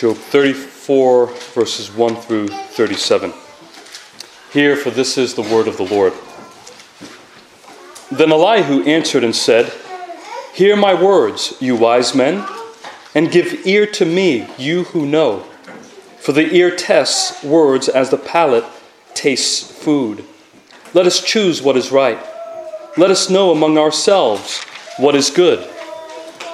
Job 34, verses 1 through 37. Hear, for this is the word of the Lord. Then Elihu answered and said, Hear my words, you wise men, and give ear to me, you who know. For the ear tests words as the palate tastes food. Let us choose what is right. Let us know among ourselves what is good.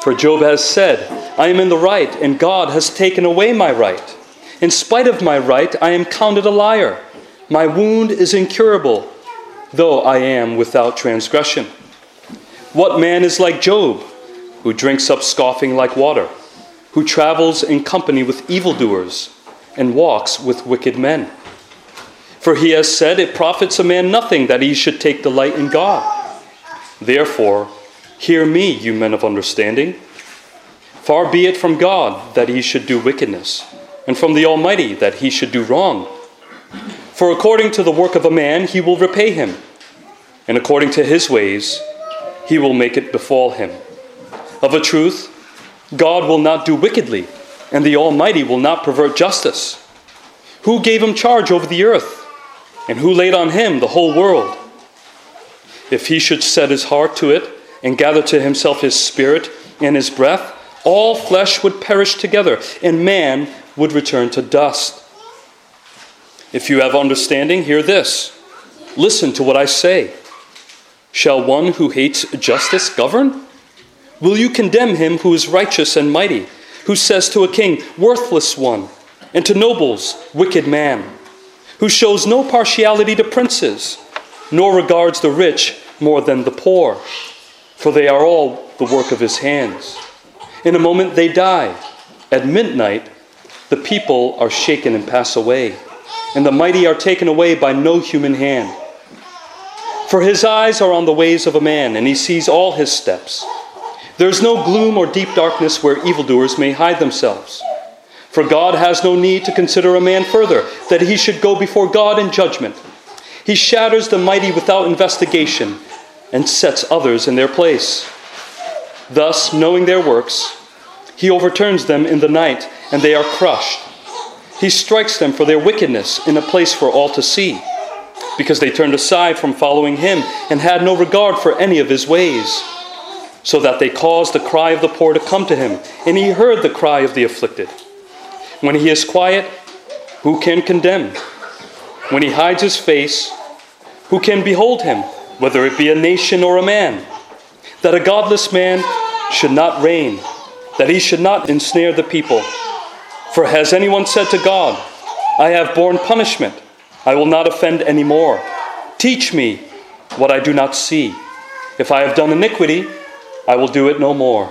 For Job has said, I am in the right, and God has taken away my right. In spite of my right, I am counted a liar. My wound is incurable, though I am without transgression. What man is like Job, who drinks up scoffing like water, who travels in company with evildoers, and walks with wicked men? For he has said, It profits a man nothing that he should take delight in God. Therefore, hear me, you men of understanding. Far be it from God that he should do wickedness, and from the Almighty that he should do wrong. For according to the work of a man, he will repay him, and according to his ways, he will make it befall him. Of a truth, God will not do wickedly, and the Almighty will not pervert justice. Who gave him charge over the earth? And who laid on him the whole world? If he should set his heart to it, and gather to himself his spirit and his breath, all flesh would perish together, and man would return to dust. If you have understanding, hear this. Listen to what I say. Shall one who hates justice govern? Will you condemn him who is righteous and mighty, who says to a king, Worthless one, and to nobles, Wicked man, who shows no partiality to princes, nor regards the rich more than the poor, for they are all the work of his hands. In a moment they die. At midnight, the people are shaken and pass away and the mighty are taken away by no human hand. For his eyes are on the ways of a man, and he sees all his steps. There is no gloom or deep darkness where evildoers may hide themselves. For God has no need to consider a man further, that he should go before God in judgment. He shatters the mighty without investigation and sets others in their place. Thus, knowing their works, he overturns them in the night, and they are crushed. He strikes them for their wickedness in a place for all to see, because they turned aside from following him and had no regard for any of his ways, so that they caused the cry of the poor to come to him, and he heard the cry of the afflicted. When he is quiet, who can condemn? When he hides his face, who can behold him, whether it be a nation or a man? That a godless man should not reign, that he should not ensnare the people. For has anyone said to God, I have borne punishment, I will not offend any more? Teach me what I do not see. If I have done iniquity, I will do it no more.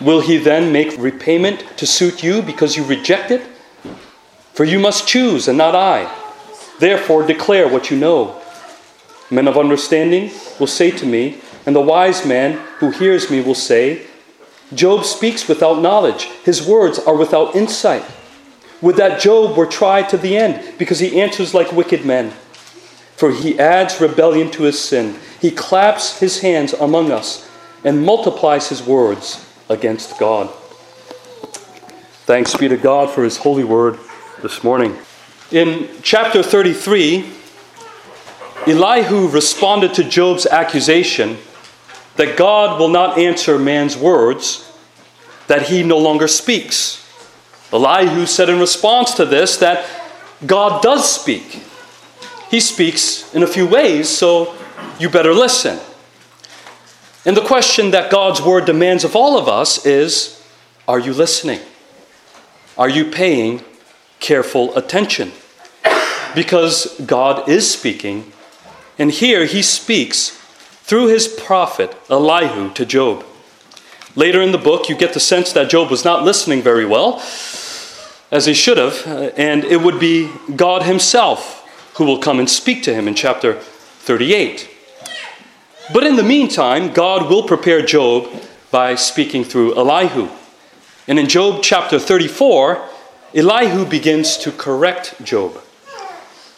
Will he then make repayment to suit you because you reject it? For you must choose and not I. Therefore, declare what you know. Men of understanding will say to me, and the wise man who hears me will say, Job speaks without knowledge, his words are without insight. Would that Job were tried to the end, because he answers like wicked men. For he adds rebellion to his sin. He claps his hands among us and multiplies his words against God. Thanks be to God for his holy word this morning. In chapter 33, Elihu responded to Job's accusation that God will not answer man's words, that he no longer speaks. Elihu said in response to this that God does speak. He speaks in a few ways, so you better listen. And the question that God's word demands of all of us is are you listening? Are you paying careful attention? Because God is speaking, and here he speaks through his prophet Elihu to Job. Later in the book, you get the sense that Job was not listening very well, as he should have, uh, and it would be God himself who will come and speak to him in chapter 38. But in the meantime, God will prepare Job by speaking through Elihu. And in Job chapter 34, Elihu begins to correct Job.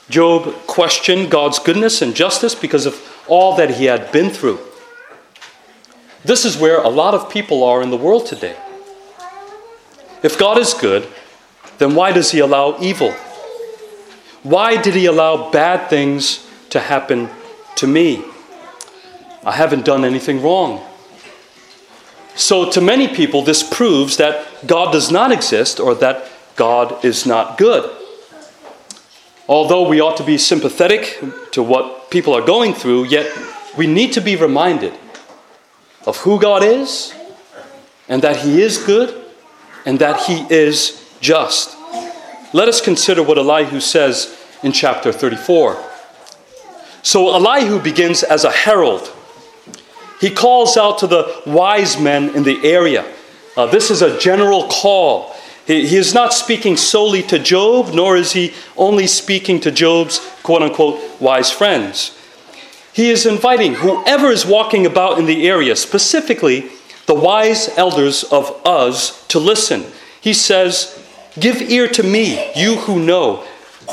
Job questioned God's goodness and justice because of all that he had been through. This is where a lot of people are in the world today. If God is good, then why does he allow evil? Why did he allow bad things to happen to me? I haven't done anything wrong. So, to many people, this proves that God does not exist or that God is not good. Although we ought to be sympathetic to what people are going through, yet we need to be reminded of who God is and that He is good and that He is just. Let us consider what Elihu says in chapter 34. So Elihu begins as a herald. He calls out to the wise men in the area. Uh, this is a general call. He, is not speaking solely to Job, nor is he only speaking to Job's quote unquote wise friends. He is inviting whoever is walking about in the area, specifically the wise elders of Uz, to listen. He says, Give ear to me, you who know,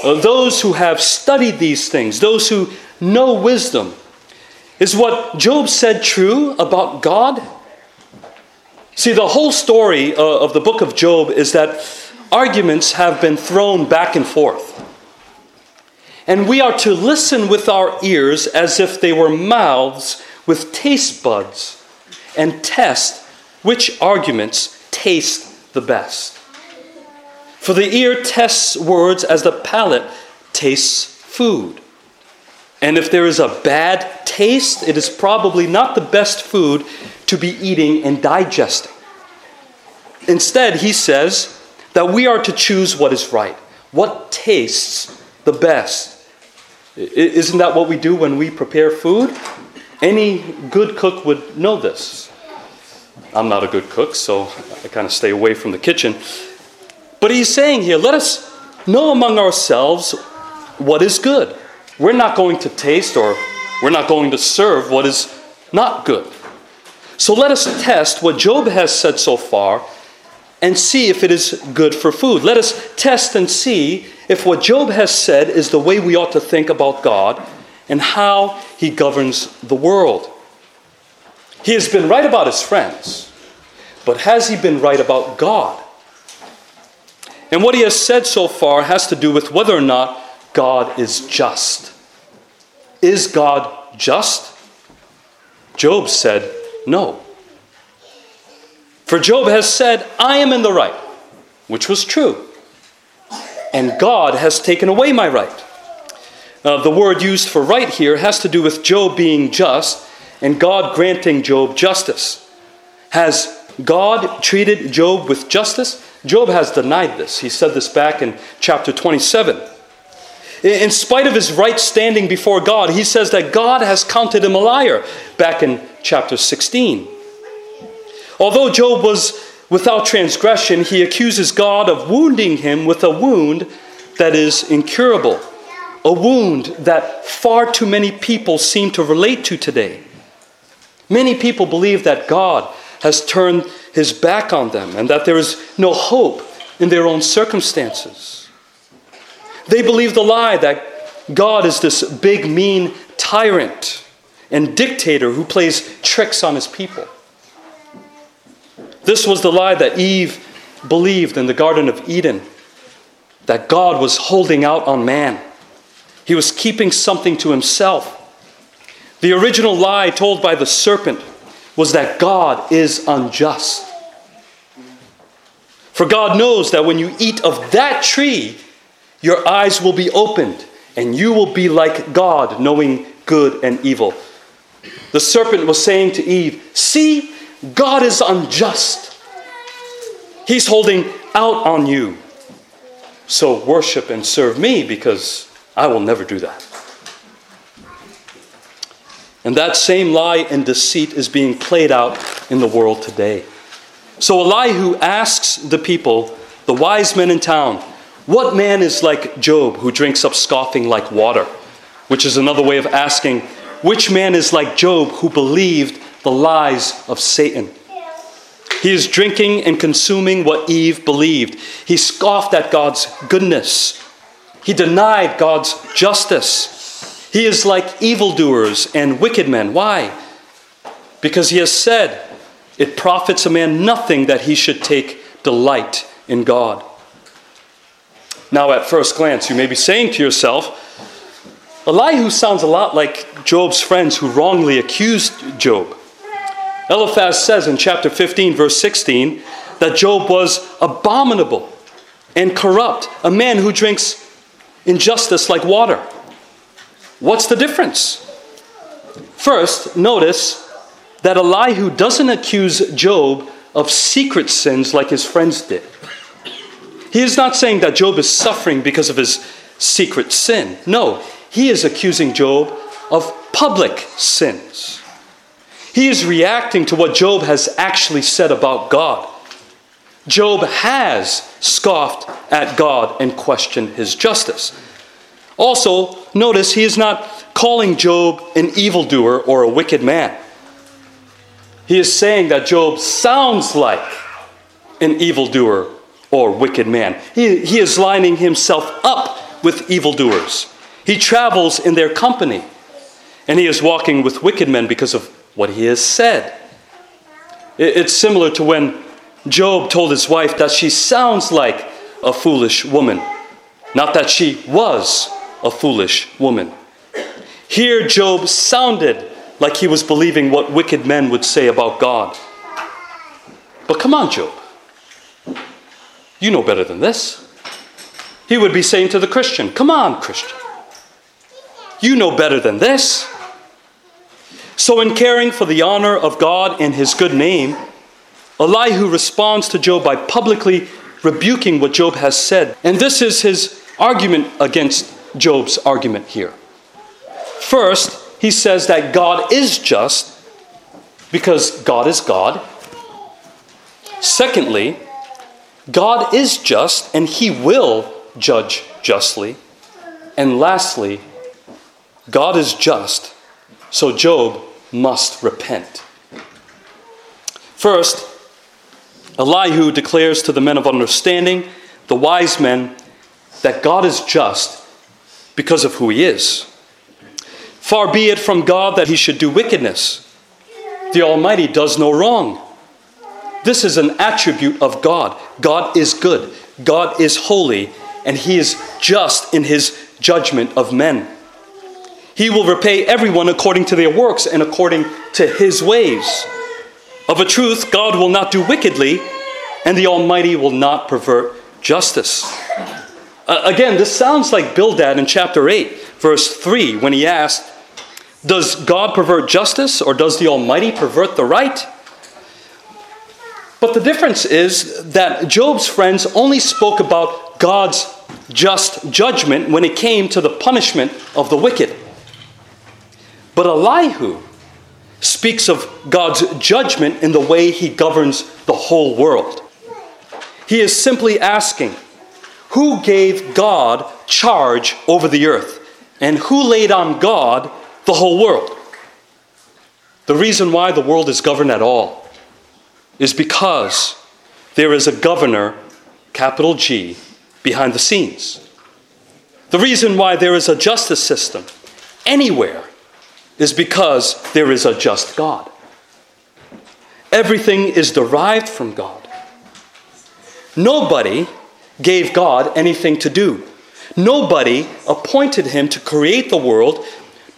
uh, those who have studied these things, those who know wisdom. Is what Job said true about God? See, the whole story uh, of the book of Job is that arguments have been thrown back and forth. And we are to listen with our ears as if they were mouths with taste buds and test which arguments taste the best. For the ear tests words as the palate tastes food. And if there is a bad taste, it is probably not the best food to be eating and digesting. Instead, he says that we are to choose what is right, what tastes the best. Isn't that what we do when we prepare food? Any good cook would know this. I'm not a good cook, so I kind of stay away from the kitchen. But he's saying here, let us know among ourselves what is good. We're not going to taste or we're not going to serve what is not good. So let us test what Job has said so far and see if it is good for food. Let us test and see if what Job has said is the way we ought to think about God and how he governs the world. He has been right about his friends, but has he been right about God? And what he has said so far has to do with whether or not God is just. Is God just? Job said, No. For Job has said, I am in the right, which was true. And God has taken away my right. Uh, the word used for right here has to do with Job being just and God granting Job justice. Has God treated Job with justice? Job has denied this. He said this back in chapter 27. In spite of his right standing before God, he says that God has counted him a liar back in chapter 16. Although Job was without transgression, he accuses God of wounding him with a wound that is incurable, a wound that far too many people seem to relate to today. Many people believe that God has turned his back on them and that there is no hope in their own circumstances. They believe the lie that God is this big, mean tyrant and dictator who plays tricks on his people. This was the lie that Eve believed in the Garden of Eden that God was holding out on man, he was keeping something to himself. The original lie told by the serpent was that God is unjust. For God knows that when you eat of that tree, your eyes will be opened and you will be like God, knowing good and evil. The serpent was saying to Eve, See, God is unjust. He's holding out on you. So worship and serve me because I will never do that. And that same lie and deceit is being played out in the world today. So Elihu asks the people, the wise men in town, what man is like Job who drinks up scoffing like water? Which is another way of asking, which man is like Job who believed the lies of Satan? He is drinking and consuming what Eve believed. He scoffed at God's goodness. He denied God's justice. He is like evildoers and wicked men. Why? Because he has said, It profits a man nothing that he should take delight in God. Now, at first glance, you may be saying to yourself, Elihu sounds a lot like Job's friends who wrongly accused Job. Eliphaz says in chapter 15, verse 16, that Job was abominable and corrupt, a man who drinks injustice like water. What's the difference? First, notice that Elihu doesn't accuse Job of secret sins like his friends did. He is not saying that Job is suffering because of his secret sin. No, he is accusing Job of public sins. He is reacting to what Job has actually said about God. Job has scoffed at God and questioned his justice. Also, notice he is not calling Job an evildoer or a wicked man. He is saying that Job sounds like an evildoer or wicked man. He, he is lining himself up with evildoers. He travels in their company, and he is walking with wicked men because of what he has said. It's similar to when Job told his wife that she sounds like a foolish woman, not that she was a foolish woman. Here, Job sounded like he was believing what wicked men would say about God. But come on, Job. You know better than this. He would be saying to the Christian, Come on, Christian. You know better than this. So, in caring for the honor of God and his good name, Elihu responds to Job by publicly rebuking what Job has said. And this is his argument against Job's argument here. First, he says that God is just because God is God. Secondly, God is just and he will judge justly. And lastly, God is just, so Job must repent. First, Elihu declares to the men of understanding, the wise men, that God is just because of who he is. Far be it from God that he should do wickedness. The Almighty does no wrong. This is an attribute of God. God is good, God is holy, and he is just in his judgment of men. He will repay everyone according to their works and according to his ways. Of a truth, God will not do wickedly, and the Almighty will not pervert justice. Uh, again, this sounds like Bildad in chapter 8, verse 3, when he asked, does God pervert justice or does the Almighty pervert the right? But the difference is that Job's friends only spoke about God's just judgment when it came to the punishment of the wicked. But Elihu speaks of God's judgment in the way he governs the whole world. He is simply asking, who gave God charge over the earth? And who laid on God the whole world. The reason why the world is governed at all is because there is a governor, capital G, behind the scenes. The reason why there is a justice system anywhere is because there is a just God. Everything is derived from God. Nobody gave God anything to do. Nobody appointed him to create the world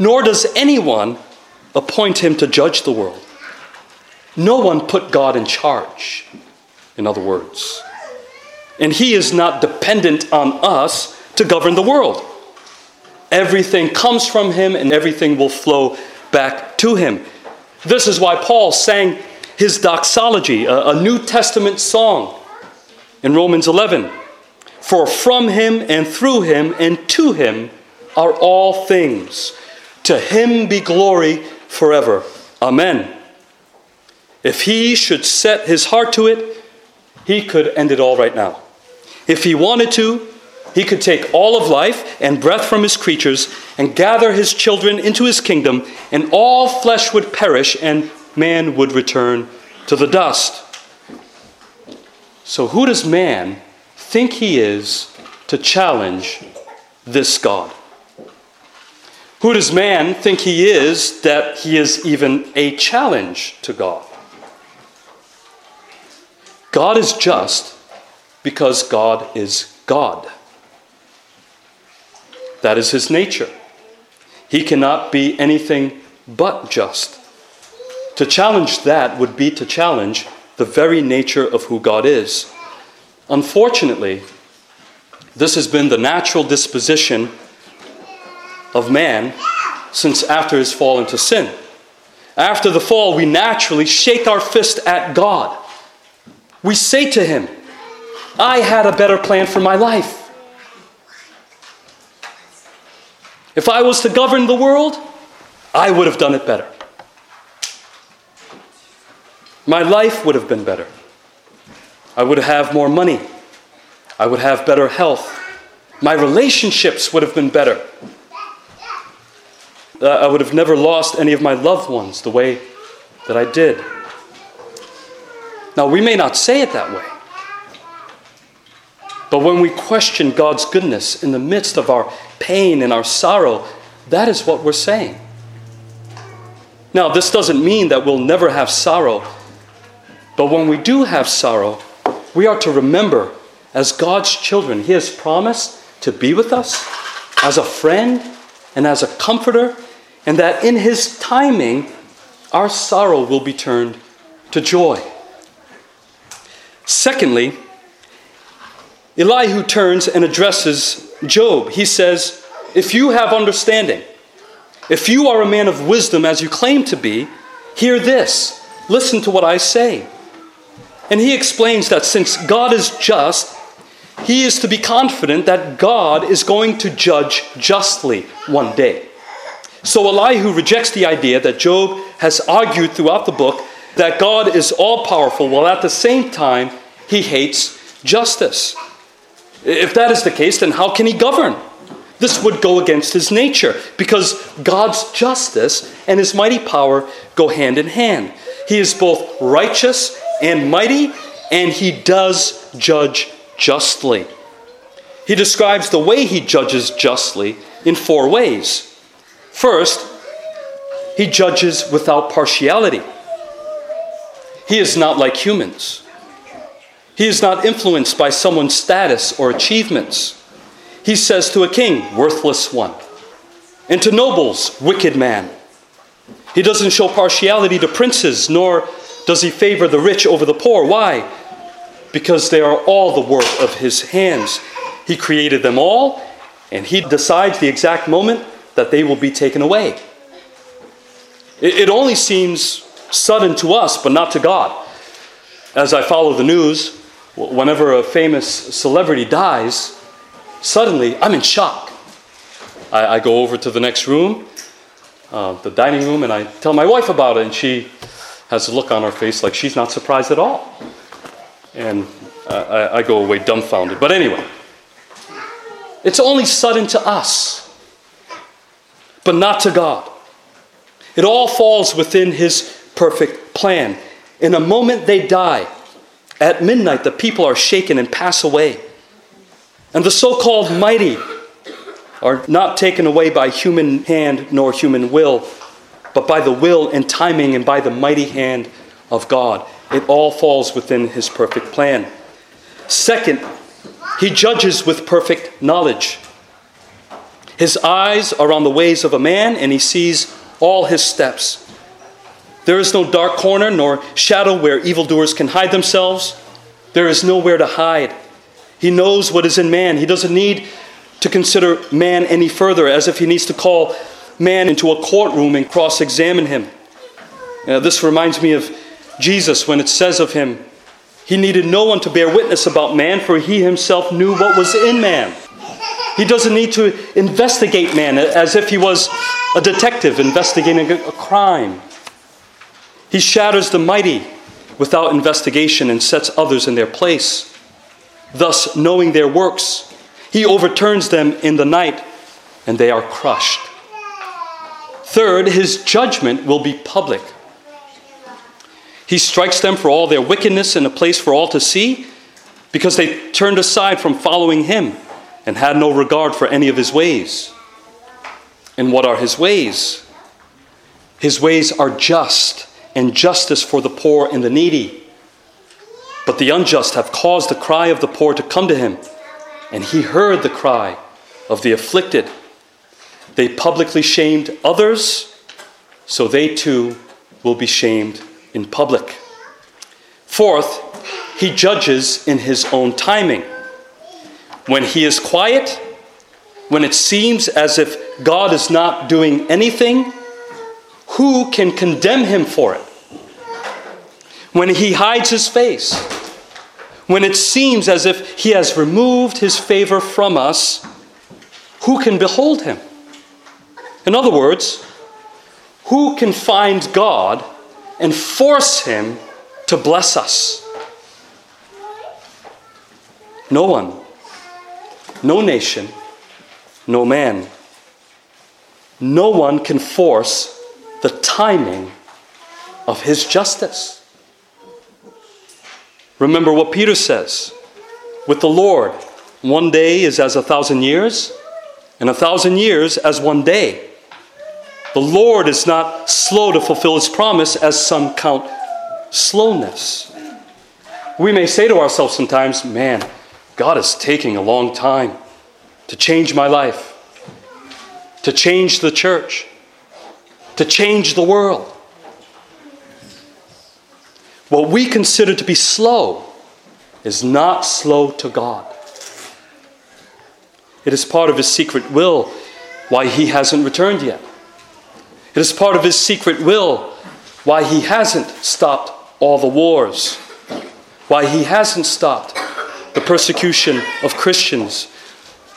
nor does anyone appoint him to judge the world. No one put God in charge, in other words. And he is not dependent on us to govern the world. Everything comes from him and everything will flow back to him. This is why Paul sang his doxology, a, New Testament song, in Romans 11. For from him and through him and to him are all things. To him be glory forever. Amen. If he should set his heart to it, he could end it all right now. If he wanted to, he could take all of life and breath from his creatures and gather his children into his kingdom, and all flesh would perish and man would return to the dust. So, who does man think he is to challenge this God? Who does man think he is that he is even a challenge to God? God is just because God is God. That is his nature. He cannot be anything but just. To challenge that would be to challenge the very nature of who God is. Unfortunately, this has been the natural disposition of man since after his fall into sin. After the fall, we naturally shake our fist at God. We say to him, I had a better plan for my life. If I was to govern the world, I would have done it better. My life would have been better. I would have more money. I would have better health. My relationships would have been better. Uh, I would have never lost any of my loved ones the way that I did. Now, we may not say it that way. But when we question God's goodness in the midst of our pain and our sorrow, that is what we're saying. Now, this doesn't mean that we'll never have sorrow, but when we do have sorrow, we are to remember, as God's children, He has promised to be with us as a friend and as a comforter, and that in His timing, our sorrow will be turned to joy. Secondly, Elihu turns and addresses Job. He says, If you have understanding, if you are a man of wisdom as you claim to be, hear this. Listen to what I say. And he explains that since God is just, he is to be confident that God is going to judge justly one day. So Elihu rejects the idea that Job has argued throughout the book that God is all powerful, while at the same time he hates justice. If that is the case, then how can he govern? This would go against his nature because God's justice and his mighty power go hand in hand. He is both righteous and mighty, and he does judge justly. He describes the way he judges justly in four ways. First, he judges without partiality. He is not like humans. He is not influenced by someone's status or achievements. He says to a king, worthless one, and to nobles, wicked man. He doesn't show partiality to princes, nor does he favor the rich over the poor. Why? Because they are all the work of his hands. He created them all, and he decides the exact moment that they will be taken away. It only seems sudden to us, but not to God. As I follow the news, whenever a famous celebrity dies, suddenly I'm in shock. I, I go over to the next room, uh, the dining room, and I tell my wife about it, and she has a look on her face like she's not surprised at all. And I, I go away dumbfounded. But anyway, it's only sudden to us, but not to God. It all falls within His perfect plan. In a moment, they die. At midnight, the people are shaken and pass away. And the so called mighty are not taken away by human hand nor human will, but by the will and timing and by the mighty hand of God. It all falls within his perfect plan. Second, he judges with perfect knowledge. His eyes are on the ways of a man, and he sees all his steps. There is no dark corner nor shadow where evildoers can hide themselves. There is nowhere to hide. He knows what is in man. He doesn't need to consider man any further, as if he needs to call man into a courtroom and cross examine him. Uh, this reminds me of Jesus when it says of him, He needed no one to bear witness about man, for he himself knew what was in man. He doesn't need to investigate man as if he was a detective investigating a crime. He shatters the mighty without investigation and sets others in their place. Thus, knowing their works, he overturns them in the night and they are crushed. Third, his judgment will be public. He strikes them for all their wickedness in a place for all to see because they turned aside from following him and had no regard for any of his ways. And what are his ways? His ways are just and justice for the poor and the needy. But the unjust have caused the cry of the poor to come to him, and he heard the cry of the afflicted. They publicly shamed others, so they too will be shamed in public. Fourth, he judges in his own timing. When he is quiet, when it seems as if God is not doing anything, who can condemn him for it? When he hides his face, when it seems as if he has removed his favor from us, who can behold him? In other words, who can find God and force him to bless us? No one, no nation, no man. No one can force the timing of his justice. Remember what Peter says with the Lord, one day is as a thousand years, and a thousand years as one day. The Lord is not slow to fulfill his promise, as some count slowness. We may say to ourselves sometimes, man, God is taking a long time to change my life, to change the church, to change the world. What we consider to be slow is not slow to God. It is part of His secret will why He hasn't returned yet. It is part of His secret will why He hasn't stopped all the wars, why He hasn't stopped the persecution of Christians,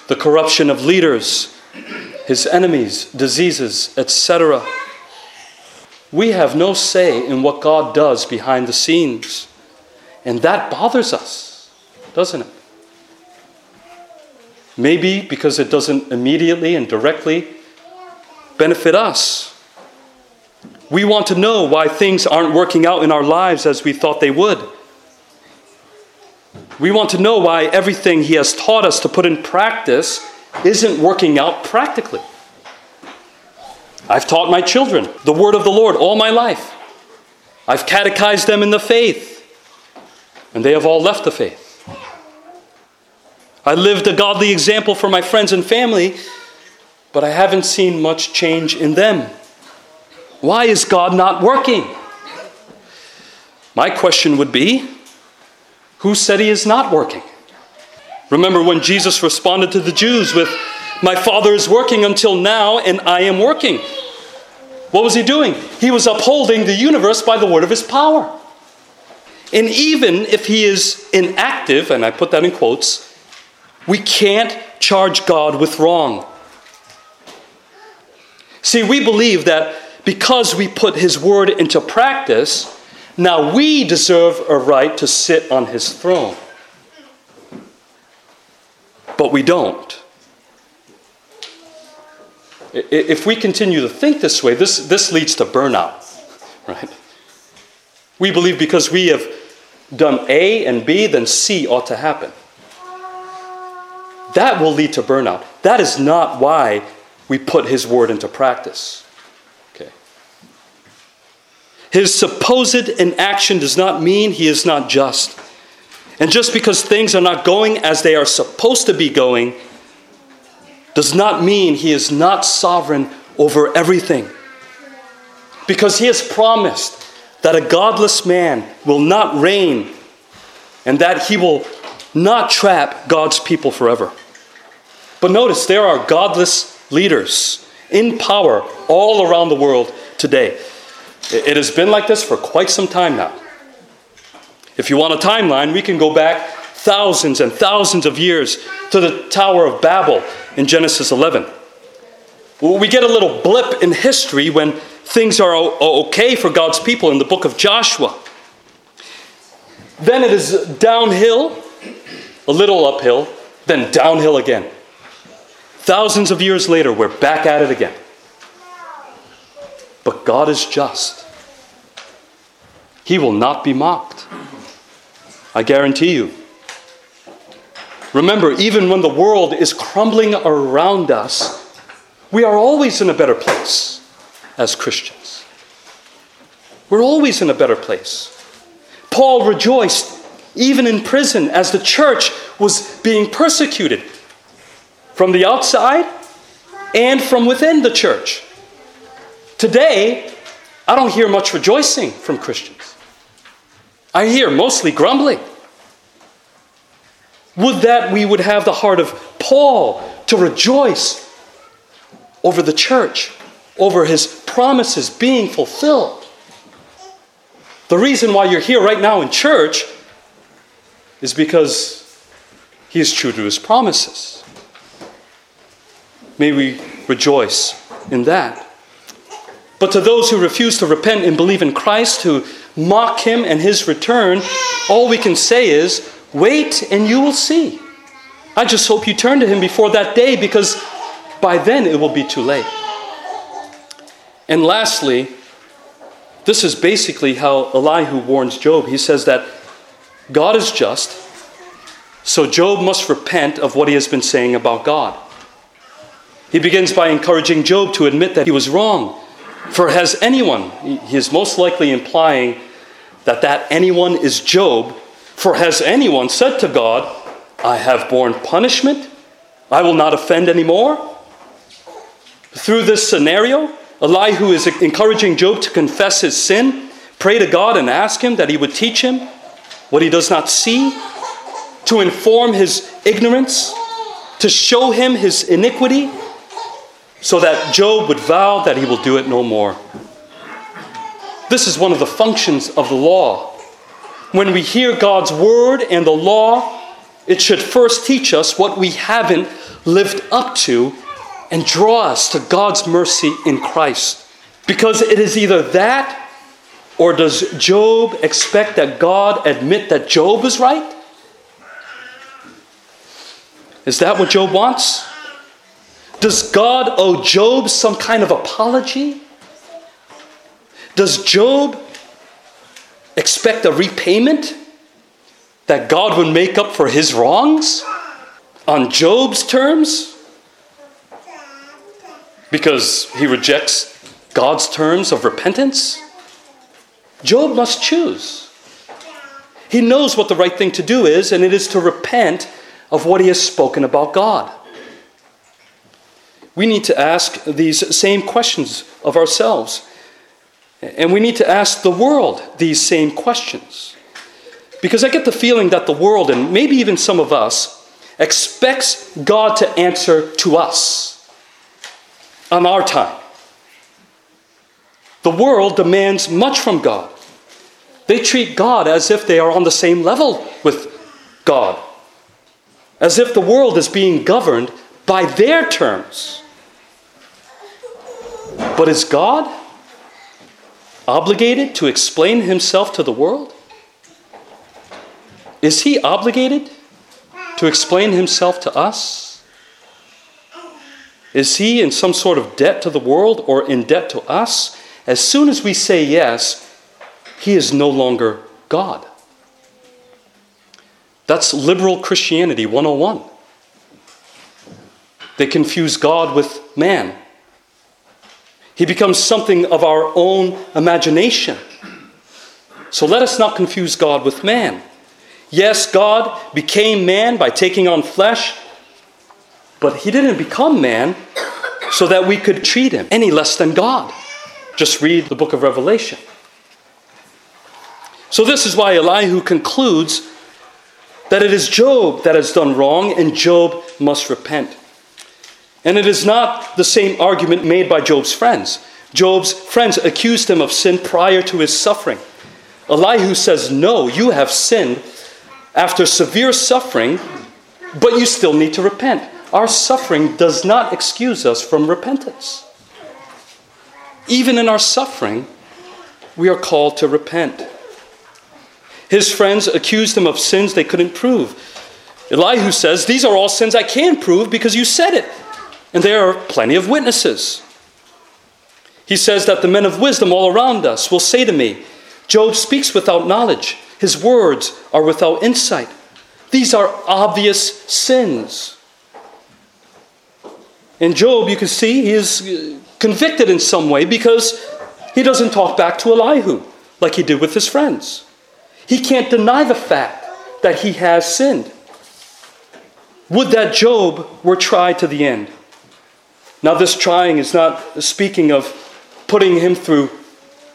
the corruption of leaders, His enemies, diseases, etc. We have no say in what God does behind the scenes. And that bothers us, doesn't it? Maybe because it doesn't immediately and directly benefit us. We want to know why things aren't working out in our lives as we thought they would. We want to know why everything He has taught us to put in practice isn't working out practically. I've taught my children the word of the Lord all my life. I've catechized them in the faith, and they have all left the faith. I lived a godly example for my friends and family, but I haven't seen much change in them. Why is God not working? My question would be who said he is not working? Remember when Jesus responded to the Jews with, my Father is working until now, and I am working. What was he doing? He was upholding the universe by the word of his power. And even if he is inactive, and I put that in quotes, we can't charge God with wrong. See, we believe that because we put his word into practice, now we deserve a right to sit on his throne. But we don't. If we continue to think this way, this, this leads to burnout, right? We believe because we have done A and B, then C ought to happen. That will lead to burnout. That is not why we put His word into practice. Okay. His supposed inaction does not mean He is not just. And just because things are not going as they are supposed to be going, does not mean he is not sovereign over everything. Because he has promised that a godless man will not reign and that he will not trap God's people forever. But notice there are godless leaders in power all around the world today. It has been like this for quite some time now. If you want a timeline, we can go back thousands and thousands of years to the Tower of Babel in Genesis 11. We get a little blip in history when things are okay for God's people in the book of Joshua. Then it is downhill, a little uphill, then downhill again. Thousands of years later, we're back at it again. But God is just. He will not be mocked. I guarantee you. Remember, even when the world is crumbling around us, we are always in a better place as Christians. We're always in a better place. Paul rejoiced even in prison, as the church was being persecuted from the outside and from within the church. Today, I don't hear much rejoicing from Christians. I hear mostly grumbling. Would that we would have the heart of Paul to rejoice over the church, over his promises being fulfilled. The reason why you're here right now in church is because he is true to his promises. May we rejoice in that. But to those who refuse to repent and believe in Christ, who mock him and his return, all we can say is, wait and you will see. I just hope you turn to him before that day because by then it will be too late. And lastly, this is basically how Elihu warns Job. He says that God is just, so Job must repent of what he has been saying about God. He begins by encouraging Job to admit that he was wrong. For has anyone, he is most likely implying that that anyone is Job, for has anyone said to God, I have borne punishment, I will not offend anymore? Through this scenario, Elihu is encouraging Job to confess his sin, pray to God and ask him that he would teach him what he does not see, to inform his ignorance, to show him his iniquity, so that Job would vow that he will do it no more. This is one of the functions of the law. When we hear God's word and the law, it should first teach us what we haven't lived up to and draw us to God's mercy in Christ. Because it is either that or does Job expect that God admit that Job is right? Is that what Job wants? Does God owe Job some kind of apology? Does Job expect a repayment that God would make up for his wrongs on Job's terms? Because he rejects God's terms of repentance? Job must choose. He knows what the right thing to do is, and it is to repent of what he has spoken about God we need to ask these same questions of ourselves. And we need to ask the world these same questions. Because I get the feeling that the world, and maybe even some of us, expects God to answer to us on our time. The world demands much from God. They treat God as if they are on the same level with God, as if the world is being governed by their terms. But is God obligated to explain himself to the world? Is he obligated to explain himself to us? Is he in some sort of debt to the world or in debt to us? As soon as we say yes, he is no longer God. That's liberal Christianity 101. They confuse God with man. He becomes something of our own imagination. So let us not confuse God with man. Yes, God became man by taking on flesh, but he didn't become man so that we could treat him any less than God. Just read the book of Revelation. So, this is why Elihu concludes that it is Job that has done wrong and Job must repent. And it is not the same argument made by Job's friends. Job's friends accused him of sin prior to his suffering. Elihu says, No, you have sinned after severe suffering, but you still need to repent. Our suffering does not excuse us from repentance. Even in our suffering, we are called to repent. His friends accused him of sins they couldn't prove. Elihu says, These are all sins I can prove because you said it. And there are plenty of witnesses. He says that the men of wisdom all around us will say to me, Job speaks without knowledge, his words are without insight. These are obvious sins. In Job, you can see he is uh, convicted in some way because he doesn't talk back to Elihu like he did with his friends. He can't deny the fact that he has sinned. Would that Job were tried to the end. Now, this trying is not speaking of putting him through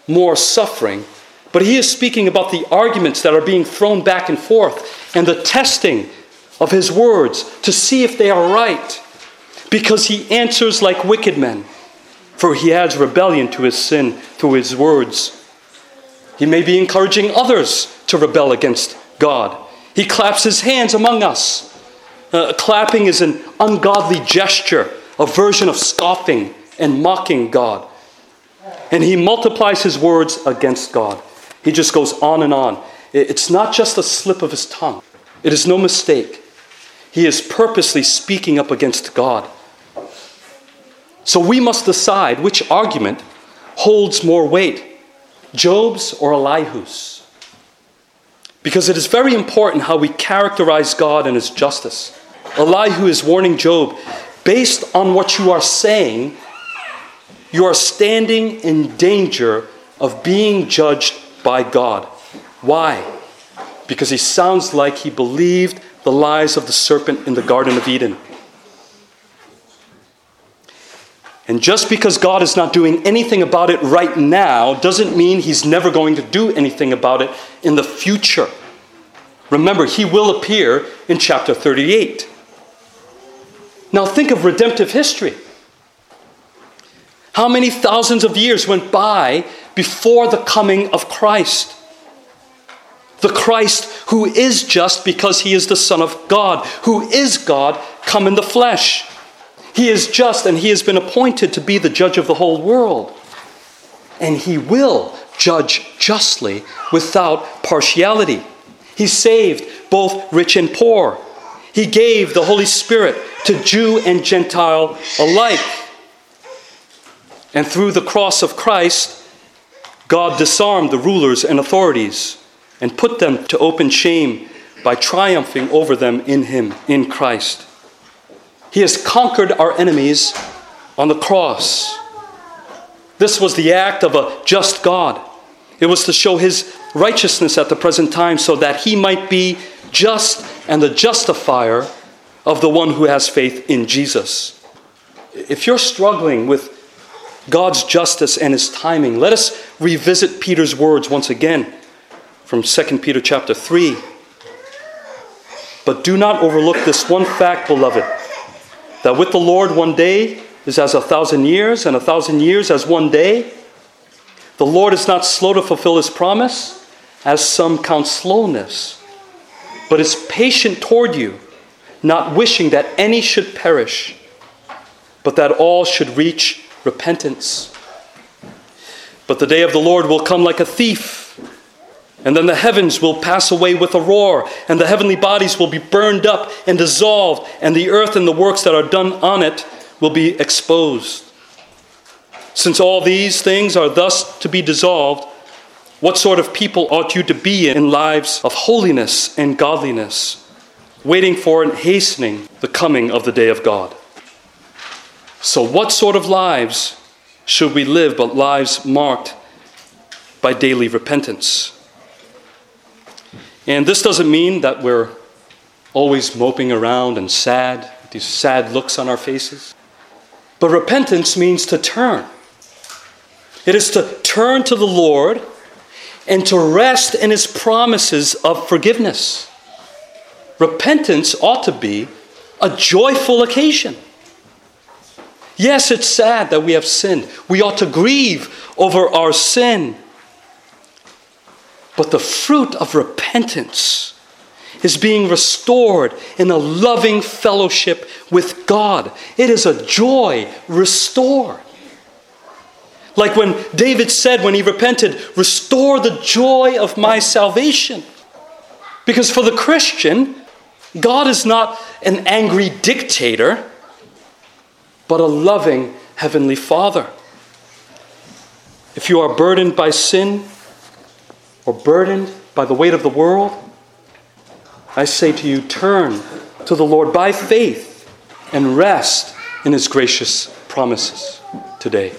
more suffering, but he is speaking about the arguments that are being thrown back and forth and the testing of his words to see if they are right, because he answers like wicked men, for he adds rebellion to his sin through his words. He may be encouraging others to rebel against God. He claps his hands among us. Uh, clapping is an ungodly gesture, a version of scoffing and mocking God. And he multiplies his words against God. He just goes on and on. It's not just a slip of his tongue, it is no mistake. He is purposely speaking up against God. So we must decide which argument holds more weight Job's or Elihu's. Because it is very important how we characterize God and his justice. Elihu is warning Job based on what you are saying, you are standing in danger of being judged by God. Why? Because he sounds like he believed the lies of the serpent in the Garden of Eden. And just because God is not doing anything about it right now doesn't mean he's never going to do anything about it in the future. Remember, he will appear in chapter 38. Now think of redemptive history. How many thousands of years went by before the coming of Christ? The Christ who is just because he is the Son of God, who is God come in the flesh. He is just and he has been appointed to be the judge of the whole world. And he will judge justly without partiality. He saved both rich and poor. He gave the Holy Spirit to Jew and Gentile alike. And through the cross of Christ, God disarmed the rulers and authorities and put them to open shame by triumphing over them in Him, in Christ. He has conquered our enemies on the cross. This was the act of a just God. It was to show His righteousness at the present time so that He might be just and the justifier of the one who has faith in Jesus. If you're struggling with God's justice and his timing, let us revisit Peter's words once again from 2 Peter chapter 3. But do not overlook this one fact, beloved, that with the Lord one day is as a thousand years, and a thousand years as one day. The Lord is not slow to fulfill his promise, as some count slowness, but is patient toward you, not wishing that any should perish, but that all should reach repentance. But the day of the Lord will come like a thief. And then the heavens will pass away with a roar, and the heavenly bodies will be burned up and dissolved, and the earth and the works that are done on it will be exposed. Since all these things are thus to be dissolved, what sort of people ought you to be in lives of holiness and godliness, waiting for and hastening the coming of the day of God? So, what sort of lives should we live but lives marked by daily repentance? And this doesn't mean that we're always moping around and sad, these sad looks on our faces. But repentance means to turn. It is to turn to the Lord and to rest in his promises of forgiveness. Repentance ought to be a joyful occasion. Yes, it's sad that we have sinned. We ought to grieve over our sin. But the fruit of repentance is being restored in a loving fellowship with God. It is a joy restored. Like when David said when he repented, Restore the joy of my salvation. Because for the Christian, God is not an angry dictator but a loving Heavenly Father. If you are burdened by sin or burdened by the weight of the world, I say to you, turn to the Lord by faith and rest in His gracious promises today.